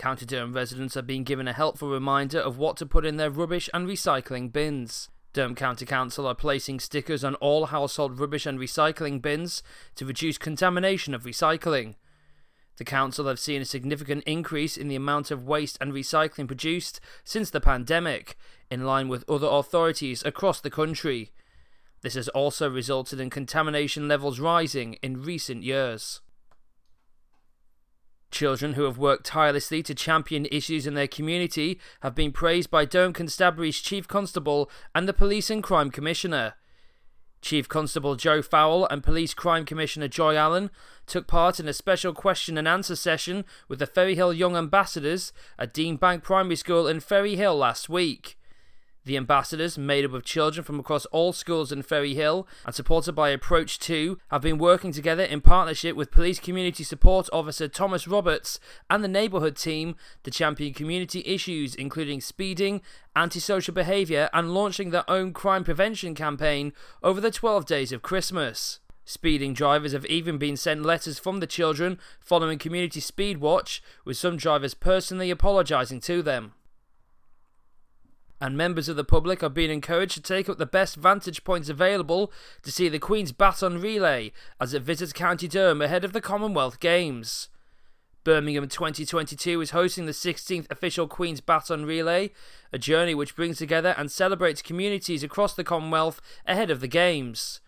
County Durham residents are being given a helpful reminder of what to put in their rubbish and recycling bins. Durham County Council are placing stickers on all household rubbish and recycling bins to reduce contamination of recycling. The council have seen a significant increase in the amount of waste and recycling produced since the pandemic, in line with other authorities across the country. This has also resulted in contamination levels rising in recent years. Children who have worked tirelessly to champion issues in their community have been praised by Durham Constabulary's Chief Constable and the Police and Crime Commissioner. Chief Constable Jo Farrell and Police Crime Commissioner Joy Allen took part in a special question and answer session with the Ferryhill Young Ambassadors at Dean Bank Primary School in Ferryhill last week. The ambassadors, made up of children from across all schools in Ferryhill and supported by Approach 2, have been working together in partnership with Police Community Support Officer Thomas Roberts and the neighbourhood team to champion community issues including speeding, antisocial behaviour, and launching their own crime prevention campaign over the 12 days of Christmas. Speeding drivers have even been sent letters from the children following Community Speed Watch, with some drivers personally apologising to them and members of the public are being encouraged to take up the best vantage points available to see the Queen's Baton Relay as it visits County Durham ahead of the Commonwealth Games. Birmingham 2022 is hosting the 16th official Queen's Baton Relay, a journey which brings together and celebrates communities across the Commonwealth ahead of the Games.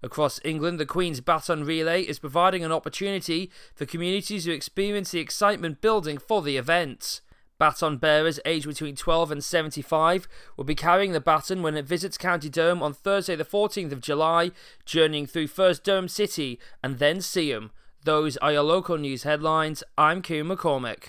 Across England, the Queen's Baton Relay is providing an opportunity for communities to experience the excitement building for the event. Baton bearers aged between 12 and 75 will be carrying the baton when it visits County Durham on Thursday, the 14th of July, journeying through first Durham City and then Seaham. Those are your local news headlines. I'm Kieran McCormick.